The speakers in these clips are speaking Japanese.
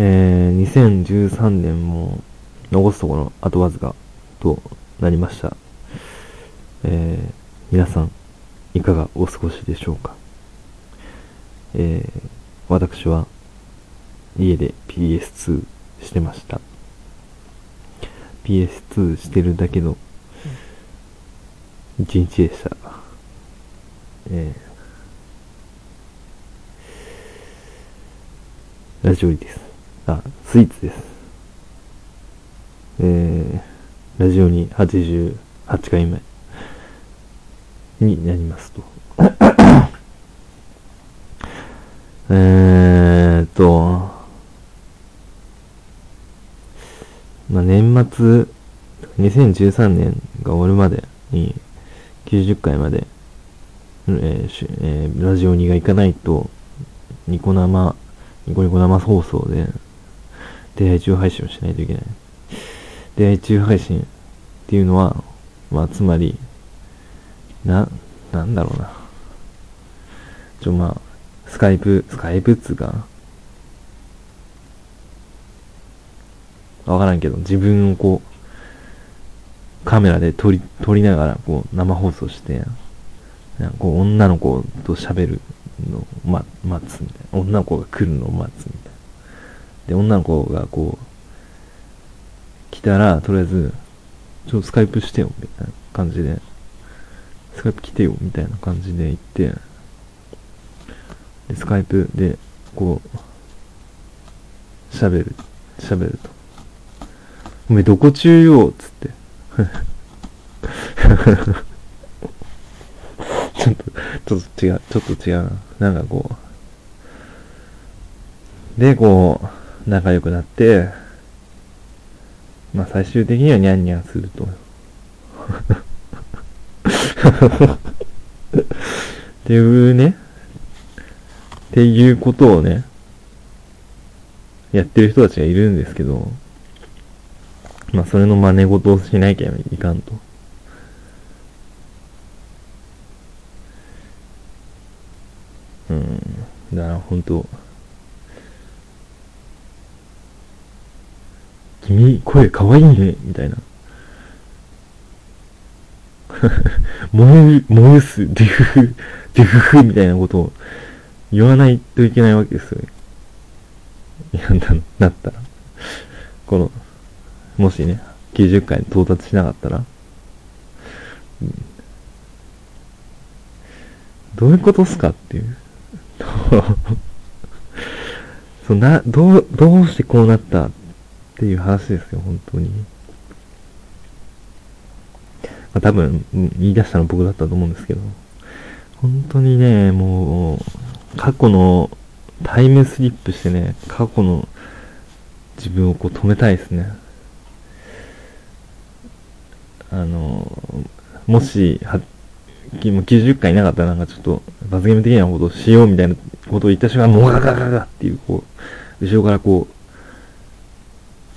えー、2013年も残すところあとわずかとなりました。えー、皆さん、いかがお過ごしでしょうか？えー、私は家で PS2 してました。PS2 してるだけの一日でした。えー、ラジオリです。あ、スイーツです。えー、ラジオに88回目になりますと。えーと、まあ、年末、2013年が終わるまでに、90回まで、えーえー、ラジオにが行かないと、ニコ生、ニコニコ生放送で、出会い中配信をしないといけない。出会い中配信っていうのは、まあ、つまり、な、なんだろうな。ちょ、まあ、スカイプ、スカイプっつうか、わからんけど、自分をこう、カメラで撮り、撮りながら、こう、生放送して、なんかこう、女の子と喋るのを、待つみたいな。女の子が来るのを待つみたいな。で、女の子がこう、来たら、とりあえず、ちょっとスカイプしてよ、みたいな感じで、スカイプ来てよ、みたいな感じで言って、で、スカイプで、こう、喋る、喋ると。おめえどこ中よ、つって。ちょっと、ちょっと違う、ちょっと違うな。なんかこう。で、こう、仲良くなって、まあ最終的にはニャンニャンすると。っていうね、っていうことをね、やってる人たちがいるんですけど、まあそれの真似事をしなきゃいかんと。うん。だから本当君、声かわいいね、みたいな。燃え、燃えす、デュフ、デュフフみたいなことを言わないといけないわけですよ。いや、な、なったら。この、もしね、90回に到達しなかったら、どういうことっすかっていう。そんな、どう、どうしてこうなったっていう話ですよ、本当に。まあ、多分、言い出したの僕だったと思うんですけど、本当にね、もう、過去のタイムスリップしてね、過去の自分をこう止めたいですね。あの、もし、は、90回いなかったらなんかちょっと罰ゲーム的なことをしようみたいなことを言った瞬間、もうガガガガっていう、こう、後ろからこう、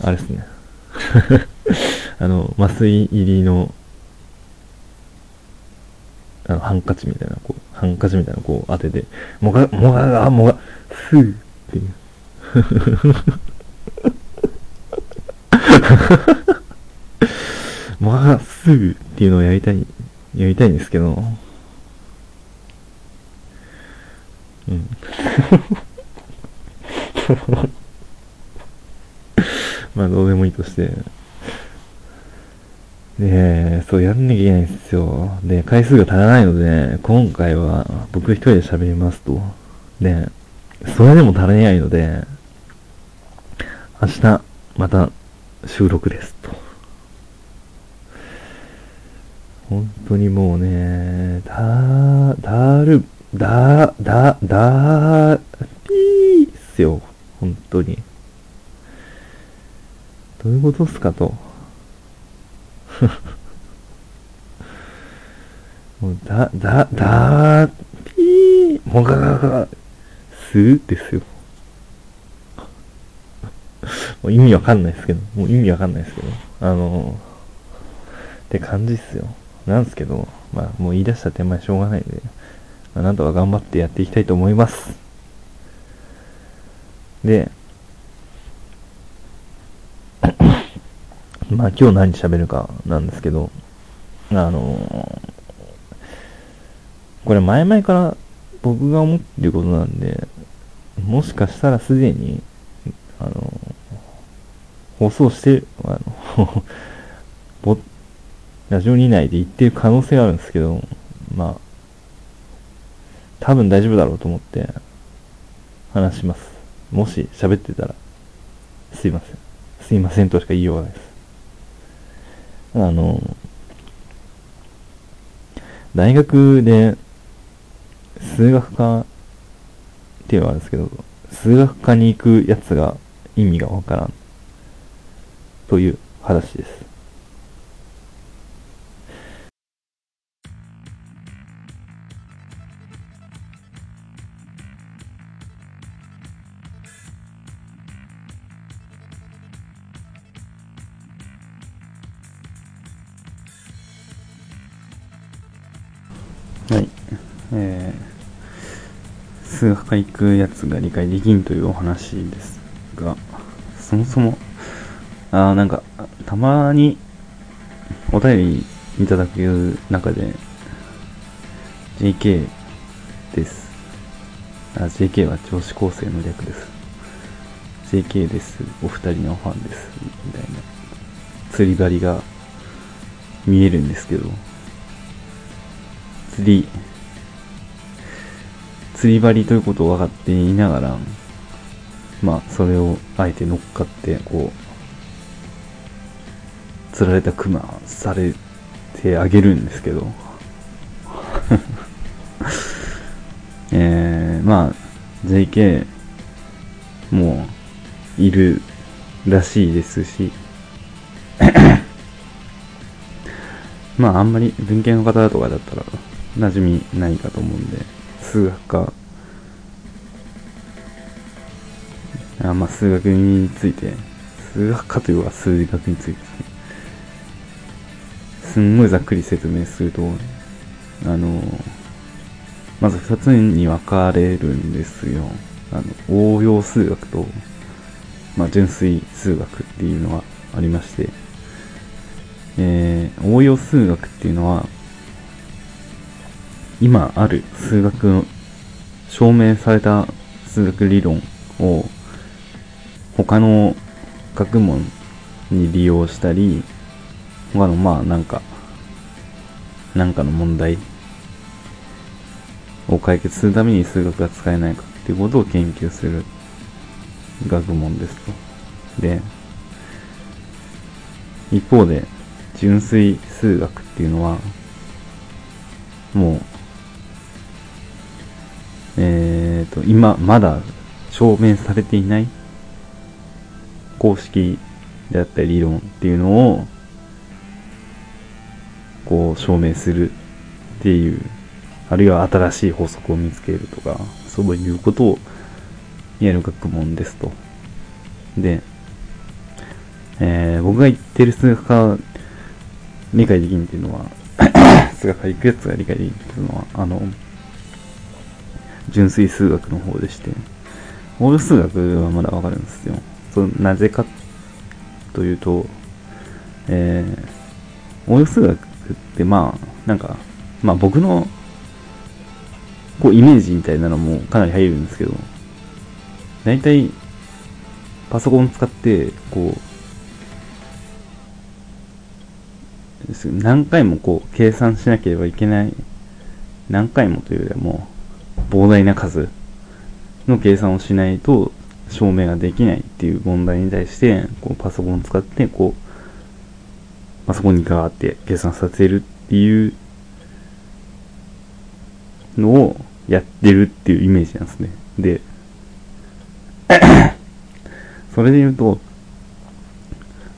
あれですね。あの、麻酔入りの、あの、ハンカチみたいな、こう、ハンカチみたいなこう当てて、もが、もがが、もが、ふーっていう。もがが、すぐっていうのをやりたい、やりたいんですけど、うん。まあ、どうでもいいとして。で、そうやんなきゃいけないんですよ。で、回数が足らないので、今回は僕一人で喋りますと。で、それでも足りないので、明日、また収録ですと。本当にもうね、だー、だーる、だー、だ、だー、ピーっすよ。本当に。どういうことっすかと。もう、だ、だ、だ、ピー、もががが、すーですよ。もう意味わかんないですけど、もう意味わかんないですけど、あのーって感じっすよ。なんですけど、まあもう言い出した手前しょうがないんで、まあ、なんとか頑張ってやっていきたいと思います。で、まあ今日何喋るかなんですけど、あのこれ前々から僕が思ってることなんで、もしかしたらすでに、あの放送してあの ぼ、ラジオに内で言ってる可能性があるんですけど、まあ、多分大丈夫だろうと思って話します。もし喋ってたら、すいません。すいませんとしか言いようがないです。あの、大学で数学科っていうのはあるんですけど、数学科に行くやつが意味がわからん。という話です。えー、数学科行くやつが理解できんというお話ですが、そもそも、あなんか、たまにお便りいただく中で、JK です。あ、JK は女子高生の略です。JK です。お二人のファンです。みたいな、釣り針が見えるんですけど、釣り、釣り針ということを分かっていながら、まあ、それをあえて乗っかって、こう、釣られたクマされてあげるんですけど、えー、まあ、JK もういるらしいですし、まあ、あんまり文系の方とかだったら、馴染みないかと思うんで、数学科、あまあ数学について、数学科というか数学についてす、んごいざっくり説明すると、あの、まず二つに分かれるんですよ。あの、応用数学と、まあ、純粋数学っていうのがありまして、えー、応用数学っていうのは、今ある数学の証明された数学理論を他の学問に利用したり、他のまあなんか、なんかの問題を解決するために数学が使えないかっていうことを研究する学問ですと。で、一方で、純粋数学っていうのは、もう、と、今、まだ証明されていない公式であったり理論っていうのを、こう、証明するっていう、あるいは新しい法則を見つけるとか、そういうことをやる学問ですと。で、えー、僕が言ってる数学科理解できんっていうのは 数学科行くやつが理解できんっていうのは、あの、純粋数学の方でして、応用数学はまだわかるんですよ。そなぜかというと、えー、応用数学ってまあ、なんか、まあ僕の、こう、イメージみたいなのもかなり入るんですけど、大体、パソコン使って、こう、何回もこう、計算しなければいけない、何回もというよりはもう、膨大な数の計算をしないと証明ができないっていう問題に対して、こうパソコンを使って、こう、パソコンにガーって計算させるっていうのをやってるっていうイメージなんですね。で、それで言うと、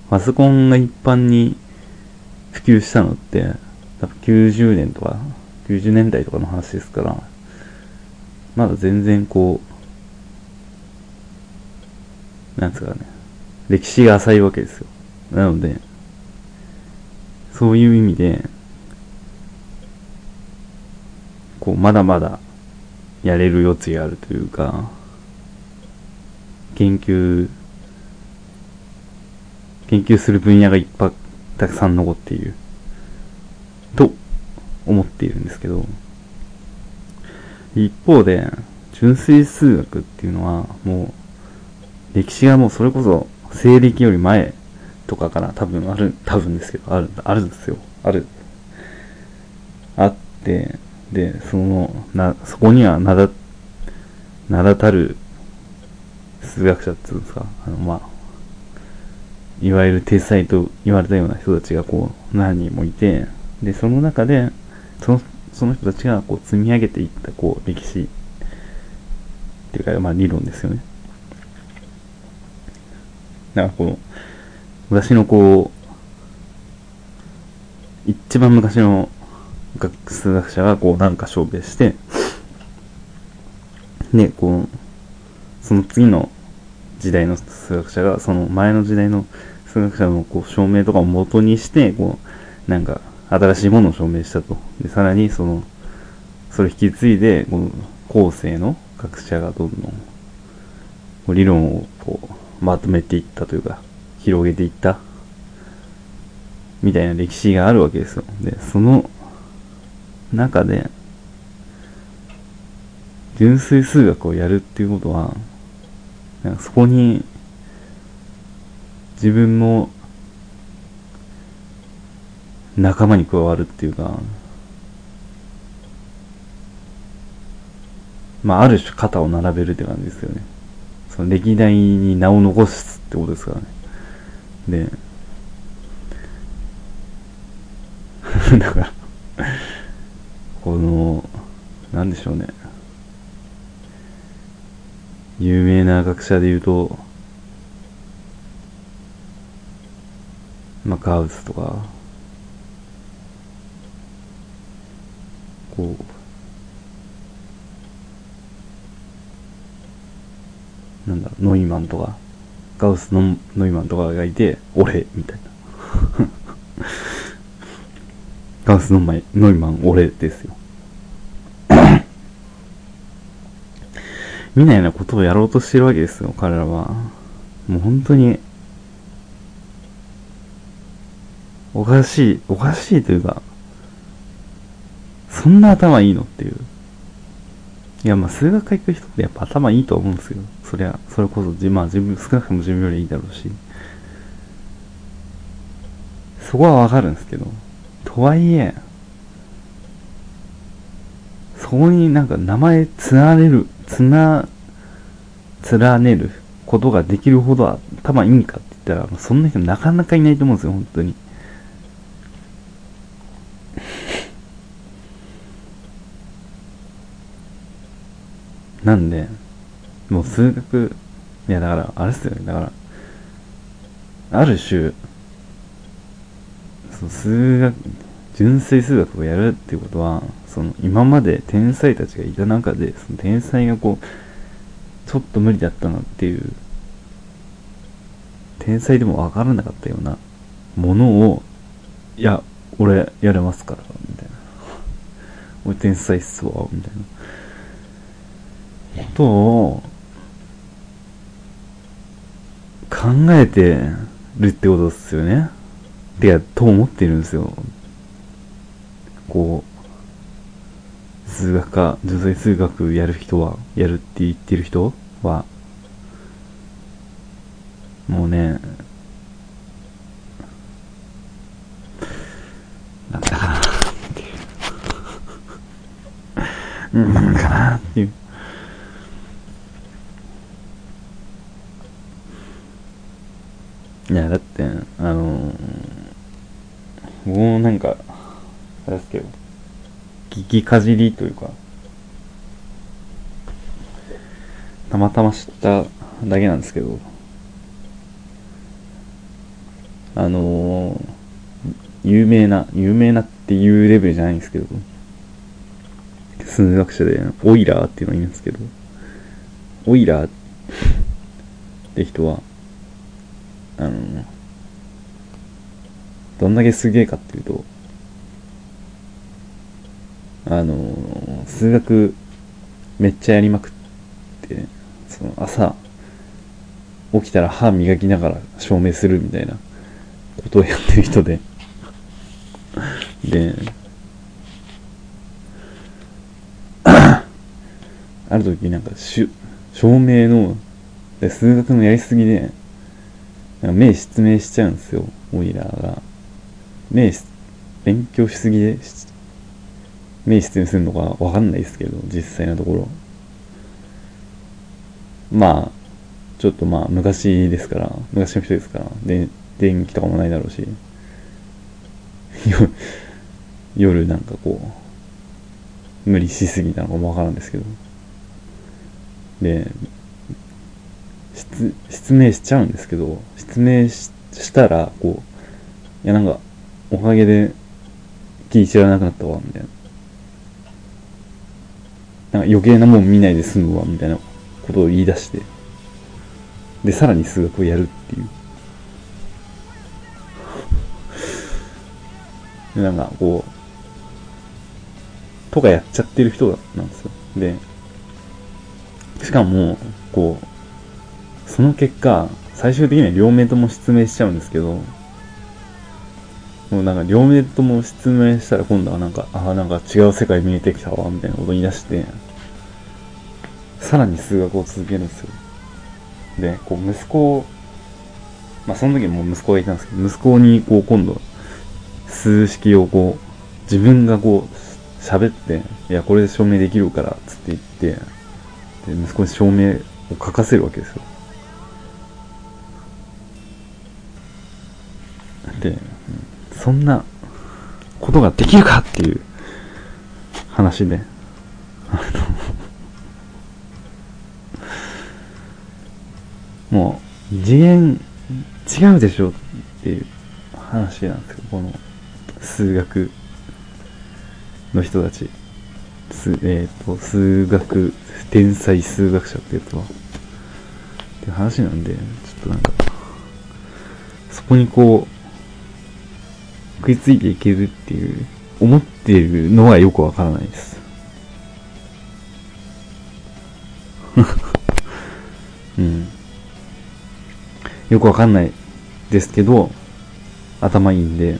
パソコンが一般に普及したのって、多分90年とか、90年代とかの話ですから、まだ全然こう、なんですかね、歴史が浅いわけですよ。なので、そういう意味で、こう、まだまだやれる余地があるというか、研究研究する分野がいっぱいたくさん残っている。と思っているんですけど、一方で、純粋数学っていうのは、もう、歴史がもうそれこそ、西暦より前とかから多分ある、多分ですけど、ある、あるんですよ。ある。あって、で、その、な、そこには名だ、名だたる数学者っていうんですか、あの、まあ、いわゆる天才と言われたような人たちがこう、何人もいて、で、その中で、その、その人たちがこう積み上げていったこう歴史っていうか、まあ理論ですよね。だからこう、昔のこう、一番昔の学数学者がこうなんか証明して、で、こう、その次の時代の数学者がその前の時代の数学者のこう証明とかを元にして、こう、なんか新しいものを証明したと。で、さらにその、それ引き継いで、この後世の学者がどんどん、理論をこう、まとめていったというか、広げていった、みたいな歴史があるわけですよ。で、その中で、純粋数学をやるっていうことは、そこに、自分も仲間に加わるっていうか、まあ、ある種肩を並べるって感じですよね。その歴代に名を残すってことですからね。で、だから、この、なんでしょうね。有名な学者で言うと、まあ、ガウスとか、こう、なんだろ、ノイマンとか、ガウスのノイマンとかがいて、俺、みたいな。ガウスの前ノイマン、俺ですよ。みたいなことをやろうとしてるわけですよ、彼らは。もう本当に、おかしい、おかしいというか、そんな頭いいのっていう。いや、まあ、数学科行く人ってやっぱ頭いいと思うんですよ。そりゃ、それこそ、じまあ、自分、少なくとも自分よりいいだろうし。そこはわかるんですけど。とはいえ、そこになんか名前連ねる、つな、連ねることができるほど頭いいんかって言ったら、そんな人なかなかいないと思うんですよ、本当に。なんで、もう数学、いやだから、あれっすよね、だから、ある種、その数学、純粋数学をやるっていうことは、その今まで天才たちがいた中で、その天才がこう、ちょっと無理だったなっていう、天才でもわからなかったようなものを、いや、俺やれますから、みたいな。俺天才っすわ、みたいな。ことを、考えてるってことですよね。てか、と思ってるんですよ。こう、数学科、女性数学やる人は、やるって言ってる人は、もうね、なんだかなっていう。うん、なんかなっていう。いや、だって、あのー、僕もなんか、あれですけど、聞きかじりというか、たまたま知っただけなんですけど、あのー、有名な、有名なっていうレベルじゃないんですけど、数学者で、オイラーっていうのがいるんですけど、オイラーって人は、あの、どんだけすげえかっていうと、あの、数学めっちゃやりまくって、その朝、起きたら歯磨きながら証明するみたいなことをやってる人で。で、ある時なんかしゅ、照明の、数学のやりすぎで、目失明しちゃうんですよ、オイラーが。目し、勉強しすぎで、目失明するのかわかんないですけど、実際のところ。まあ、ちょっとまあ昔ですから、昔の人ですから、で、電気とかもないだろうし、夜なんかこう、無理しすぎたのかもわからんですけど。で、失、失明しちゃうんですけど、失明ししたら、こう、いやなんか、おかげで気に知らなくなったわ、みたいな。なんか余計なもん見ないで済むわ、みたいなことを言い出して。で、さらに数学をやるっていう。で、なんかこう、とかやっちゃってる人なんですよ。で、しかも、こう、その結果、最終的には両目とも失明しちゃうんですけど、もうなんか両目とも失明したら今度はなんか、ああ、なんか違う世界見えてきたわ、みたいなこと言い出して、さらに数学を続けるんですよ。で、こう息子を、まあその時もう息子がいたんですけど、息子にこう今度、数式をこう、自分がこう、喋って、いや、これで証明できるから、つって言って、で、息子に証明を書かせるわけですよ。そんなことができるかっていう話で、あのもう、次元違うでしょっていう話なんですよ、この数学の人たち。すえっ、と、数学、天才数学者ってやつは。っていう話なんで、ちょっとなんか、そこにこう、食いついていけるっていう、思っているのはよくわからないです。うん。よくわかんないですけど、頭いいんで、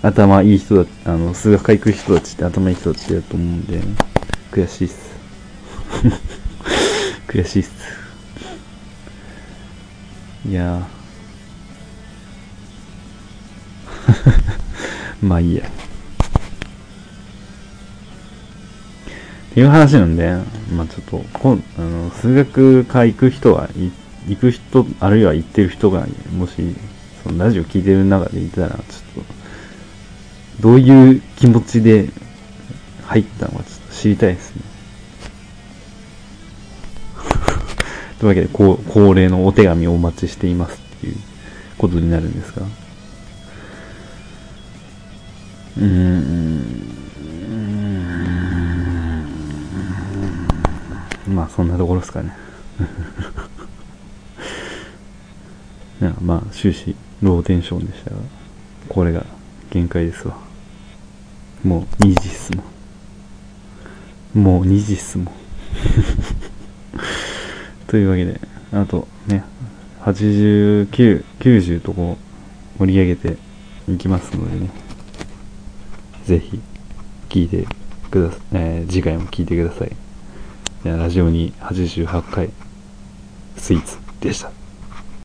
頭いい人だ、あの、数学科行く人たちって頭いい人たちだと思うんで、悔しいっす。悔しいっす。いやー。まあいいや。っていう話なんで、まあちょっと、こんあの、数学科行く人は、行く人、あるいは行ってる人が、もし、そのラジオ聞いてる中でいたら、ちょっと、どういう気持ちで入ったのかちょっと知りたいですね。というわけで、こう恒例のお手紙をお待ちしていますっていうことになるんですが。うん。まあ、そんなところですかね。いやまあ、終始、ローテンションでしたが、これが限界ですわ。もう2時っすもん。もう2時っすもん。というわけで、あとね、89、90とこう盛り上げていきますのでね、ぜひ聞いてください、えー次回も聞いてください。ラジオに88回スイーツでした。